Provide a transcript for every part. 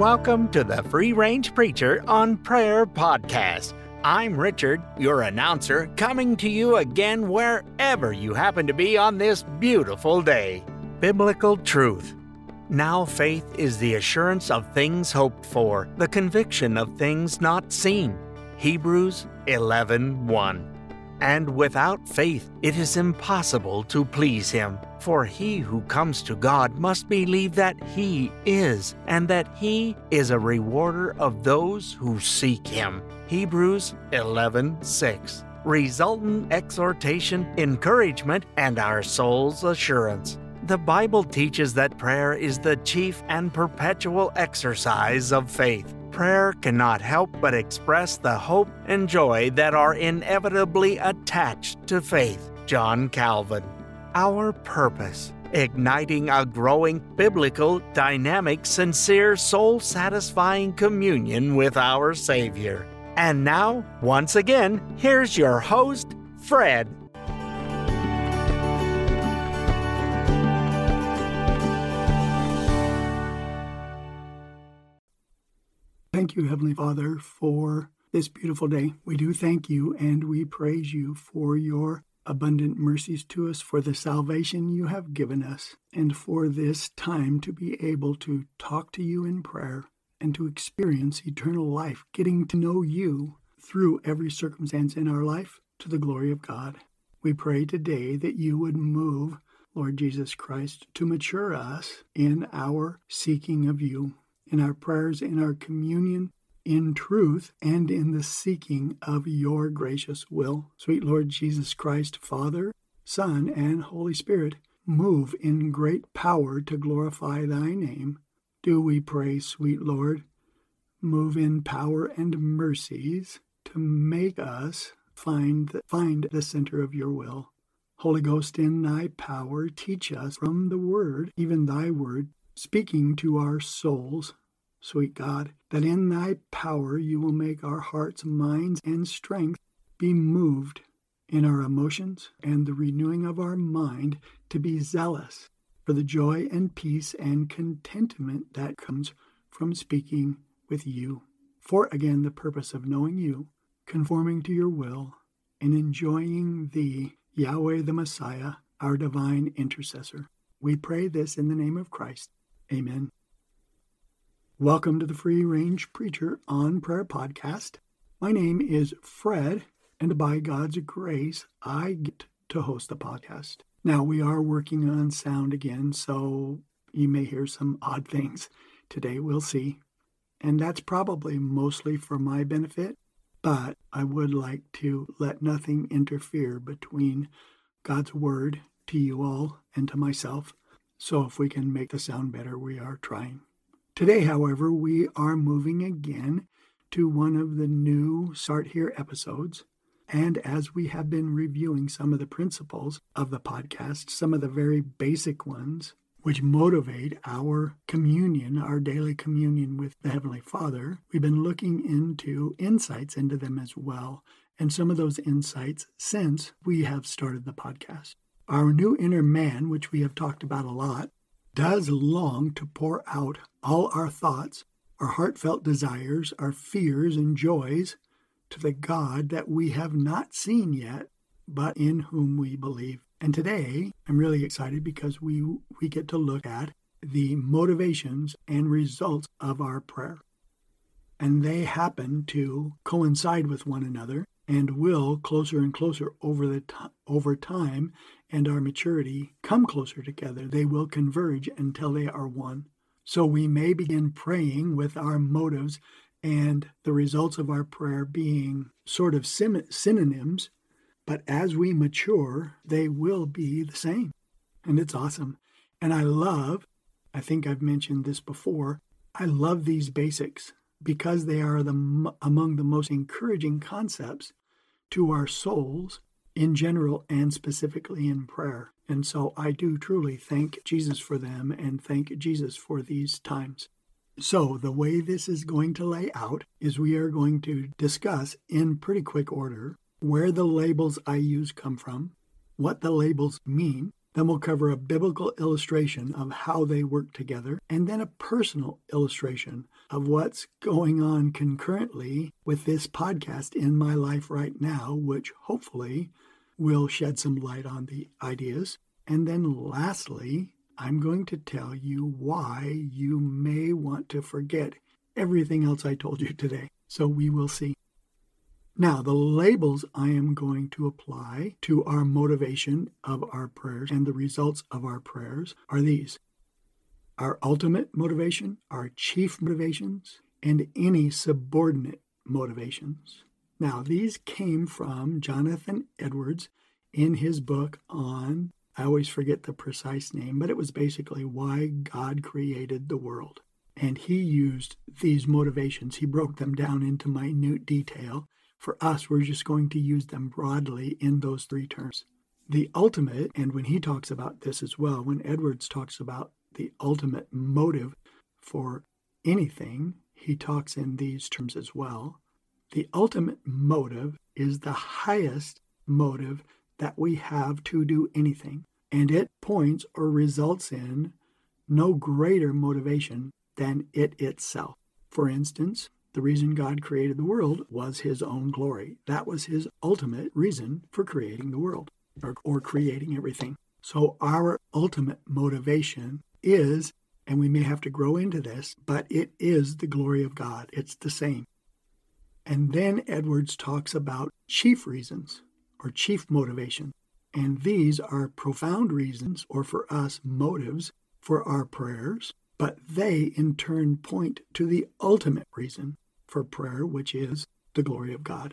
welcome to the Free Range Preacher on Prayer podcast. I'm Richard, your announcer, coming to you again wherever you happen to be on this beautiful day. Biblical truth. Now faith is the assurance of things hoped for, the conviction of things not seen. Hebrews 11:1. And without faith it is impossible to please him. For he who comes to God must believe that he is, and that he is a rewarder of those who seek him. Hebrews 11:6. Resultant exhortation, encouragement, and our soul's assurance. The Bible teaches that prayer is the chief and perpetual exercise of faith. Prayer cannot help but express the hope and joy that are inevitably attached to faith. John Calvin. Our purpose igniting a growing biblical, dynamic, sincere, soul satisfying communion with our Savior. And now, once again, here's your host, Fred. Thank you, Heavenly Father, for this beautiful day. We do thank you and we praise you for your abundant mercies to us, for the salvation you have given us, and for this time to be able to talk to you in prayer and to experience eternal life, getting to know you through every circumstance in our life to the glory of God. We pray today that you would move, Lord Jesus Christ, to mature us in our seeking of you, in our prayers, in our communion, in truth, and in the seeking of your gracious will. Sweet Lord Jesus Christ, Father, Son, and Holy Spirit, move in great power to glorify thy name. Do we pray, sweet Lord, move in power and mercies to make us find the, find the center of your will. Holy Ghost, in thy power, teach us from the word, even thy word, speaking to our souls, sweet God, that in thy power you will make our hearts, minds, and strength be moved in our emotions and the renewing of our mind to be zealous for the joy and peace and contentment that comes from speaking with you. For again, the purpose of knowing you, conforming to your will, and enjoying thee, Yahweh the Messiah, our divine intercessor. We pray this in the name of Christ. Amen. Welcome to the Free Range Preacher on Prayer podcast. My name is Fred, and by God's grace, I get to host the podcast. Now, we are working on sound again, so you may hear some odd things today. We'll see. And that's probably mostly for my benefit, but I would like to let nothing interfere between God's Word to you all and to myself. So if we can make the sound better, we are trying. Today, however, we are moving again to one of the new Start Here episodes. And as we have been reviewing some of the principles of the podcast, some of the very basic ones, which motivate our communion, our daily communion with the Heavenly Father, we've been looking into insights into them as well. And some of those insights since we have started the podcast. Our new inner man, which we have talked about a lot, does long to pour out all our thoughts, our heartfelt desires, our fears and joys to the God that we have not seen yet, but in whom we believe. And today, I'm really excited because we we get to look at the motivations and results of our prayer. And they happen to coincide with one another and will closer and closer over the t- over time and our maturity come closer together. They will converge until they are one. So we may begin praying with our motives and the results of our prayer being sort of sim- synonyms, but as we mature, they will be the same. And it's awesome. And I love, I think I've mentioned this before, I love these basics because they are the among the most encouraging concepts to our souls in general and specifically in prayer. And so I do truly thank Jesus for them and thank Jesus for these times. So, the way this is going to lay out is we are going to discuss in pretty quick order where the labels I use come from, what the labels mean, Then we'll cover a biblical illustration of how they work together, and then a personal illustration of what's going on concurrently with this podcast in my life right now, which hopefully will shed some light on the ideas. And then lastly, I'm going to tell you why you may want to forget everything else I told you today. So we will see. Now, the labels I am going to apply to our motivation of our prayers and the results of our prayers are these our ultimate motivation, our chief motivations, and any subordinate motivations. Now, these came from Jonathan Edwards in his book on, I always forget the precise name, but it was basically why God created the world. And he used these motivations, he broke them down into minute detail for us, we're just going to use them broadly in those three terms. The ultimate, and when he talks about this as well, when Edwards talks about the ultimate motive for anything, he talks in these terms as well. The ultimate motive is the highest motive that we have to do anything, and it points or results in no greater motivation than it itself. For instance, the reason God created the world was his own glory. That was his ultimate reason for creating the world or, or creating everything. So, our ultimate motivation is, and we may have to grow into this, but it is the glory of God. It's the same. And then Edwards talks about chief reasons or chief motivation. And these are profound reasons, or for us, motives for our prayers, but they in turn point to the ultimate reason for prayer, which is the glory of God.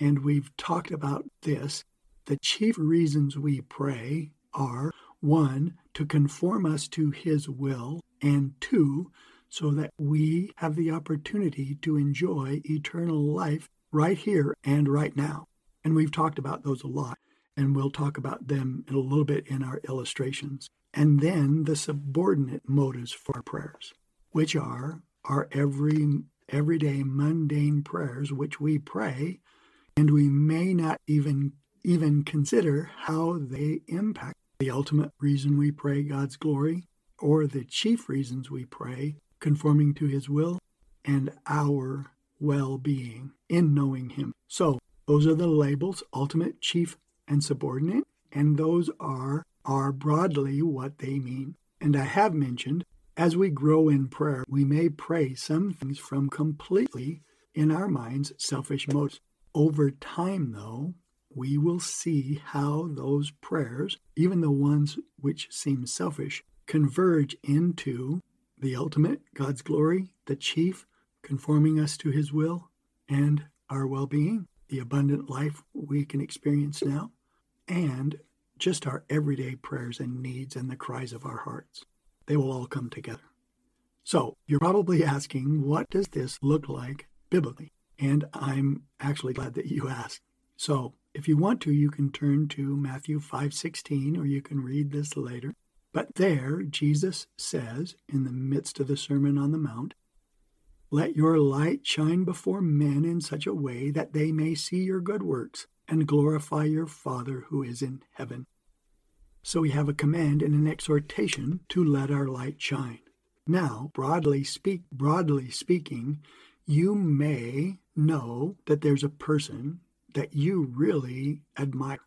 And we've talked about this. The chief reasons we pray are one, to conform us to His will, and two, so that we have the opportunity to enjoy eternal life right here and right now. And we've talked about those a lot, and we'll talk about them in a little bit in our illustrations. And then the subordinate motives for prayers, which are our every everyday mundane prayers which we pray and we may not even even consider how they impact the ultimate reason we pray God's glory or the chief reasons we pray conforming to his will and our well-being in knowing him. So, those are the labels ultimate, chief and subordinate and those are are broadly what they mean. And I have mentioned as we grow in prayer, we may pray some things from completely, in our minds, selfish motives. Over time, though, we will see how those prayers, even the ones which seem selfish, converge into the ultimate, God's glory, the chief, conforming us to his will, and our well being, the abundant life we can experience now, and just our everyday prayers and needs and the cries of our hearts they will all come together. So you're probably asking, what does this look like biblically? And I'm actually glad that you asked. So if you want to, you can turn to Matthew 5:16 or you can read this later. But there Jesus says in the midst of the Sermon on the Mount, let your light shine before men in such a way that they may see your good works and glorify your Father who is in heaven. So we have a command and an exhortation to let our light shine. Now, broadly speak broadly speaking, you may know that there's a person that you really admire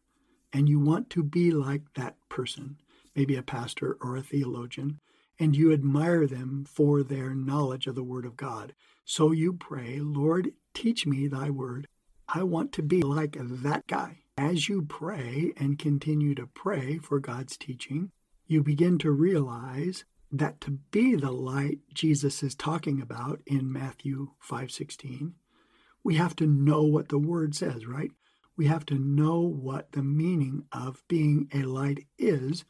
and you want to be like that person, maybe a pastor or a theologian, and you admire them for their knowledge of the Word of God. So you pray, Lord, teach me thy word. I want to be like that guy. As you pray and continue to pray for God's teaching, you begin to realize that to be the light Jesus is talking about in Matthew 5:16, we have to know what the word says, right? We have to know what the meaning of being a light is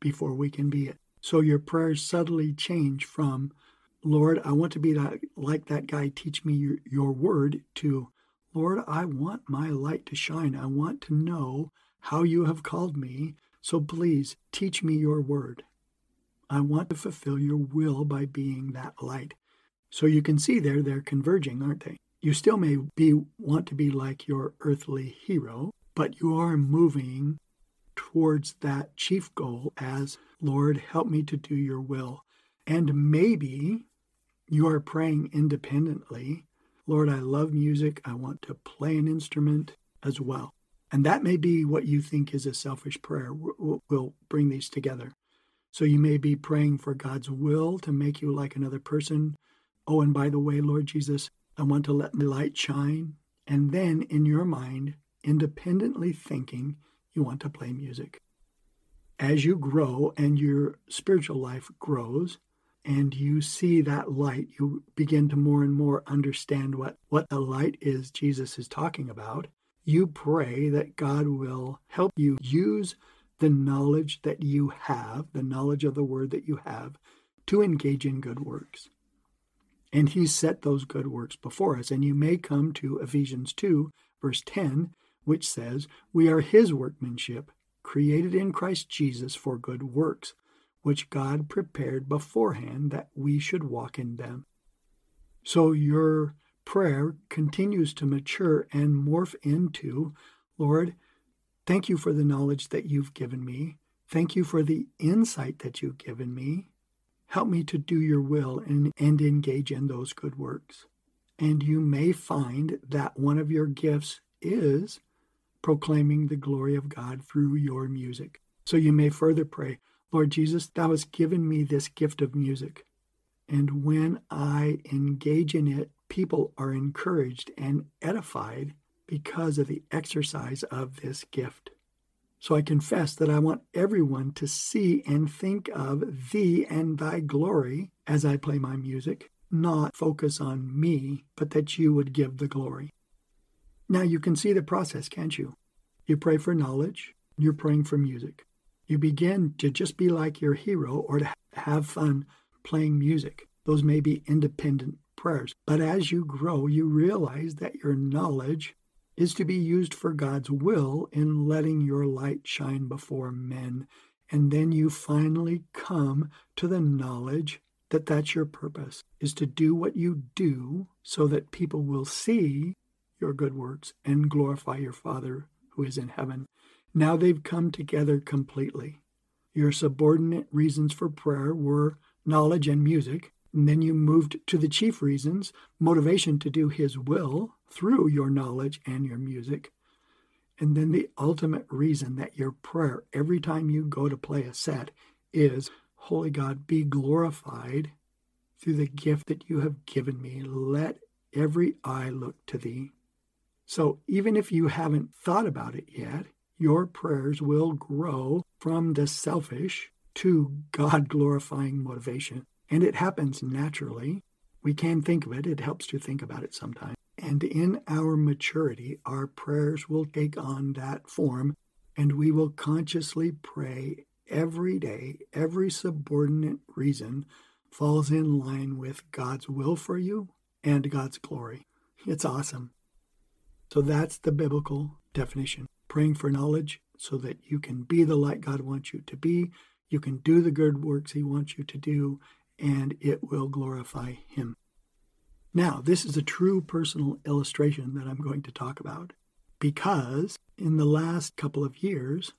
before we can be it. So your prayers subtly change from Lord, I want to be that, like that guy, teach me your, your word, to Lord, I want my light to shine. I want to know how you have called me. So please teach me your word. I want to fulfill your will by being that light. So you can see there, they're converging, aren't they? You still may be want to be like your earthly hero, but you are moving towards that chief goal as, Lord, help me to do your will. And maybe you are praying independently, Lord, I love music. I want to play an instrument as well. And that may be what you think is a selfish prayer. We'll bring these together. So you may be praying for God's will to make you like another person. Oh, and by the way, Lord Jesus, I want to let my light shine. And then in your mind, independently thinking, you want to play music. As you grow and your spiritual life grows, and you see that light, you begin to more and more understand what, what the light is Jesus is talking about. You pray that God will help you use the knowledge that you have, the knowledge of the word that you have, to engage in good works. And He set those good works before us. And you may come to Ephesians 2, verse 10, which says, We are His workmanship, created in Christ Jesus for good works, which God prepared beforehand that we should walk in them. So your prayer continues to mature and morph into, Lord, thank you for the knowledge that you've given me. Thank you for the insight that you've given me. Help me to do your will and, and engage in those good works. And you may find that one of your gifts is proclaiming the glory of God through your music. So you may further pray, Lord Jesus, thou hast given me this gift of music. And when I engage in it, people are encouraged and edified because of the exercise of this gift. So I confess that I want everyone to see and think of thee and thy glory as I play my music, not focus on me, but that you would give the glory. Now you can see the process, can't you? You pray for knowledge, you're praying for music. You begin to just be like your hero or to have fun playing music. Those may be independent prayers. But as you grow, you realize that your knowledge is to be used for God's will in letting your light shine before men. And then you finally come to the knowledge that that's your purpose, is to do what you do so that people will see your good works and glorify your Father who is in heaven. Now they've come together completely. Your subordinate reasons for prayer were knowledge and music, and then you moved to the chief reasons motivation to do His will through your knowledge and your music. And then the ultimate reason that your prayer, every time you go to play a set, is Holy God, be glorified through the gift that you have given me. Let every eye look to thee. So even if you haven't thought about it yet, your prayers will grow from the selfish to God glorifying motivation. And it happens naturally. We can think of it, it helps to think about it sometimes. And in our maturity, our prayers will take on that form, and we will consciously pray every day. Every subordinate reason falls in line with God's will for you and God's glory. It's awesome. So that's the biblical definition praying for knowledge so that you can be the light God wants you to be, you can do the good works He wants you to do, and it will glorify Him. Now, this is a true personal illustration that I'm going to talk about because in the last couple of years,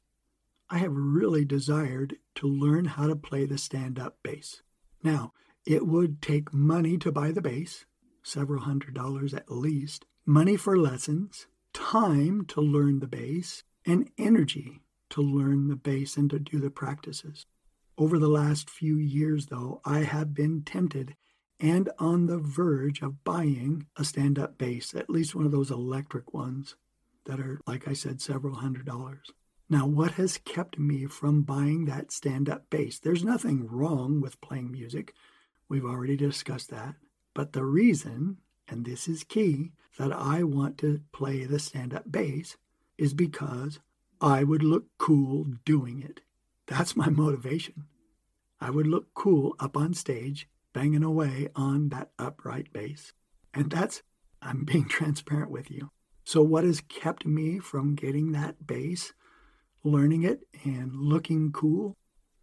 I have really desired to learn how to play the stand up bass. Now, it would take money to buy the bass, several hundred dollars at least, money for lessons, time to learn the bass, and energy to learn the bass and to do the practices. Over the last few years, though, I have been tempted and on the verge of buying a stand up bass, at least one of those electric ones that are, like I said, several hundred dollars. Now, what has kept me from buying that stand up bass? There's nothing wrong with playing music. We've already discussed that. But the reason, and this is key, that I want to play the stand up bass is because I would look cool doing it. That's my motivation. I would look cool up on stage, banging away on that upright bass. And that's, I'm being transparent with you. So, what has kept me from getting that bass, learning it, and looking cool?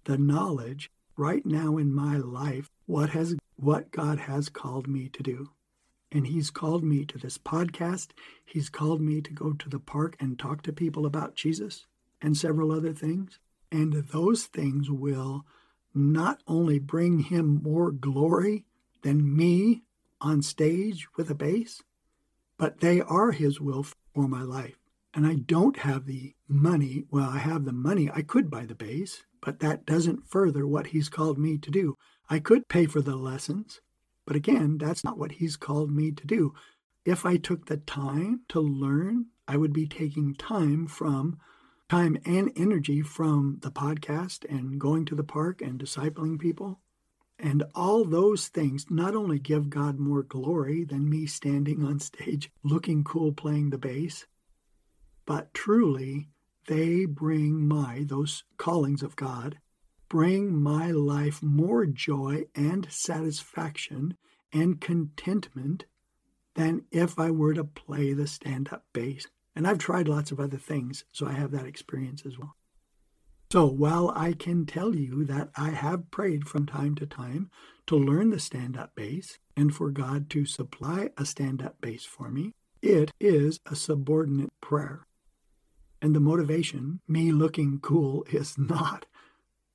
The knowledge right now in my life, what has what God has called me to do. And he's called me to this podcast. He's called me to go to the park and talk to people about Jesus. and several other things. And those things will not only bring him more glory than me on stage with a bass, but they are his will for my life. And I don't have the money. Well, I have the money. I could buy the bass, but that doesn't further what he's called me to do. I could pay for the lessons, but again, that's not what he's called me to do. If I took the time to learn, I would be taking time from time and energy from the podcast and going to the park and discipling people. And all those things not only give God more glory than me standing on stage looking cool playing the bass, but truly they bring my, those callings of God, bring my life more joy and satisfaction and contentment than if I were to play the stand up bass. And I've tried lots of other things, so I have that experience as well. So while I can tell you that I have prayed from time to time to learn the stand up bass and for God to supply a stand up bass for me, it is a subordinate prayer. And the motivation, me looking cool, is not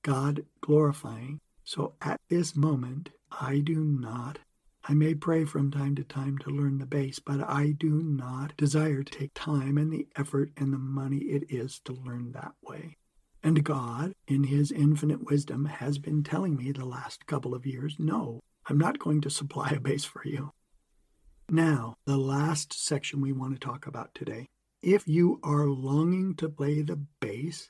God glorifying. So at this moment, I do not I may pray from time to time to learn the bass, but I do not desire to take time and the effort and the money it is to learn that way. And God, in His infinite wisdom, has been telling me the last couple of years no, I'm not going to supply a bass for you. Now, the last section we want to talk about today. If you are longing to play the bass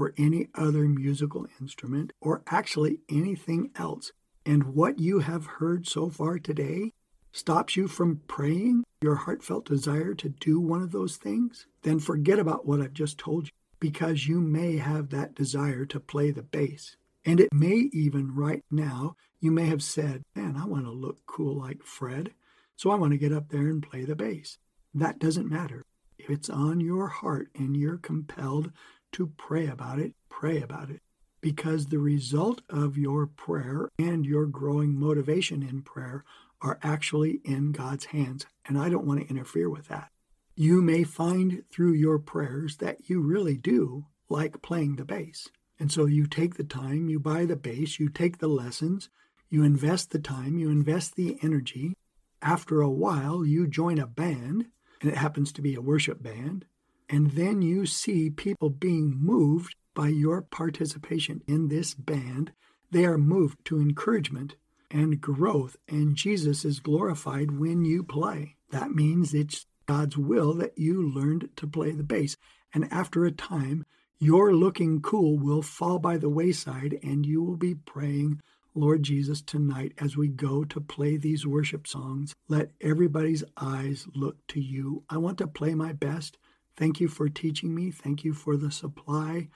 or any other musical instrument, or actually anything else, and what you have heard so far today stops you from praying your heartfelt desire to do one of those things, then forget about what I've just told you because you may have that desire to play the bass. And it may even right now, you may have said, Man, I want to look cool like Fred, so I want to get up there and play the bass. That doesn't matter. If it's on your heart and you're compelled to pray about it, pray about it because the result of your prayer and your growing motivation in prayer are actually in God's hands. And I don't want to interfere with that. You may find through your prayers that you really do like playing the bass. And so you take the time, you buy the bass, you take the lessons, you invest the time, you invest the energy. After a while, you join a band, and it happens to be a worship band. And then you see people being moved by your participation in this band, they are moved to encouragement and growth, and Jesus is glorified when you play. That means it's God's will that you learned to play the bass. And after a time, your looking cool will fall by the wayside, and you will be praying, Lord Jesus, tonight as we go to play these worship songs, let everybody's eyes look to you. I want to play my best. Thank you for teaching me. Thank you for the supply.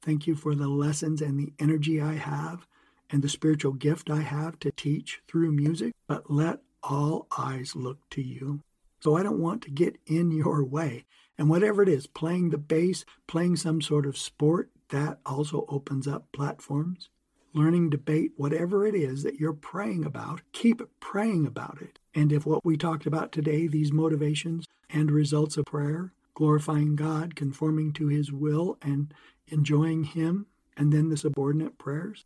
Thank you for the lessons and the energy I have and the spiritual gift I have to teach through music, but let all eyes look to you. So I don't want to get in your way. And whatever it is, playing the bass, playing some sort of sport, that also opens up platforms. Learning debate, whatever it is that you're praying about, keep praying about it. And if what we talked about today, these motivations and results of prayer, glorifying God, conforming to His will, and enjoying Him, and then the subordinate prayers,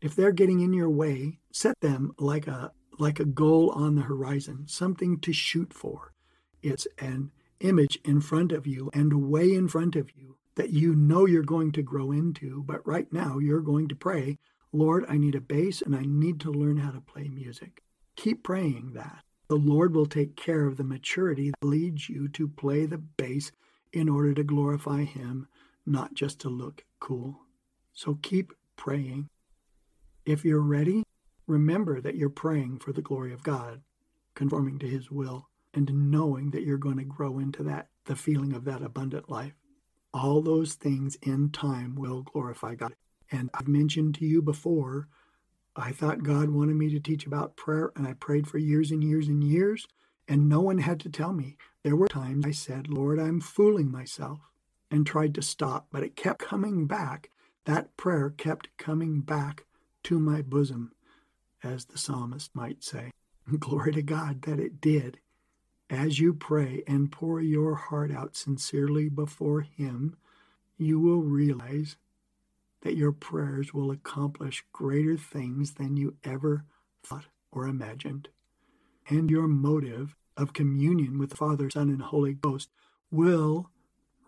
if they're getting in your way, set them like a like a goal on the horizon, something to shoot for. It's an image in front of you and way in front of you that you know you're going to grow into, but right now you're going to pray, Lord, I need a bass and I need to learn how to play music. Keep praying that. The Lord will take care of the maturity that leads you to play the bass in order to glorify Him not just to look cool. So keep praying. If you're ready, remember that you're praying for the glory of God, conforming to His will, and knowing that you're going to grow into that, the feeling of that abundant life. All those things in time will glorify God. And I've mentioned to you before, I thought God wanted me to teach about prayer, and I prayed for years and years and years, and no one had to tell me. There were times I said, Lord, I'm fooling myself and tried to stop, but it kept coming back. That prayer kept coming back to my bosom, as the psalmist might say. Glory to God that it did. As you pray and pour your heart out sincerely before Him, you will realize that your prayers will accomplish greater things than you ever thought or imagined. And your motive of communion with the Father, Son, and Holy Ghost will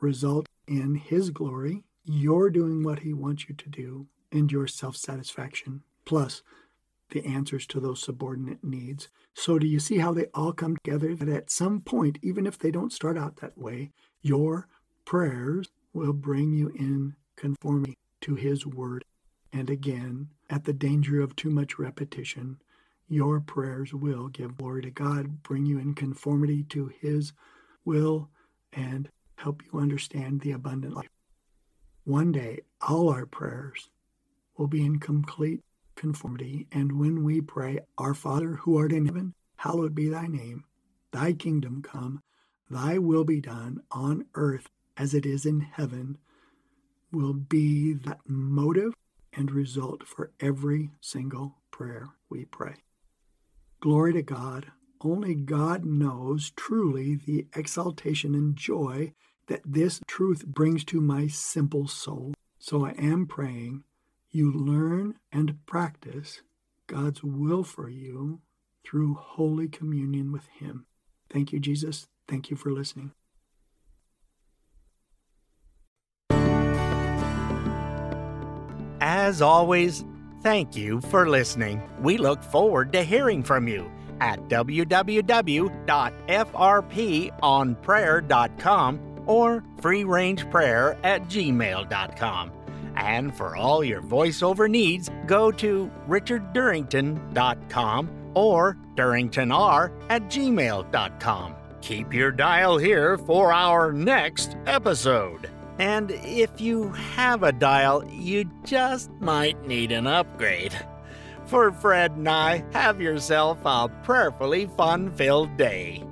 result in His glory, your doing what He wants you to do, and your self satisfaction, plus the answers to those subordinate needs. So, do you see how they all come together? That at some point, even if they don't start out that way, your prayers will bring you in conformity to His Word. And again, at the danger of too much repetition, your prayers will give glory to God, bring you in conformity to His will, and help you understand the abundant life. One day, all our prayers will be in complete conformity. And when we pray, Our Father who art in heaven, hallowed be thy name. Thy kingdom come, thy will be done on earth as it is in heaven, will be that motive and result for every single prayer we pray. Glory to God. Only God knows truly the exaltation and joy that this truth brings to my simple soul. So I am praying you learn and practice God's will for you through holy communion with Him. Thank you, Jesus. Thank you for listening. As always, thank you for listening. We look forward to hearing from you at www.frponprayer.com or freerangeprayer at gmail.com. And for all your voiceover needs, go to richarddurrington.com or durringtonr at gmail.com. Keep your dial here for our next episode. And if you have a dial, you just might need an upgrade. For Fred and I, have yourself a prayerfully fun filled day.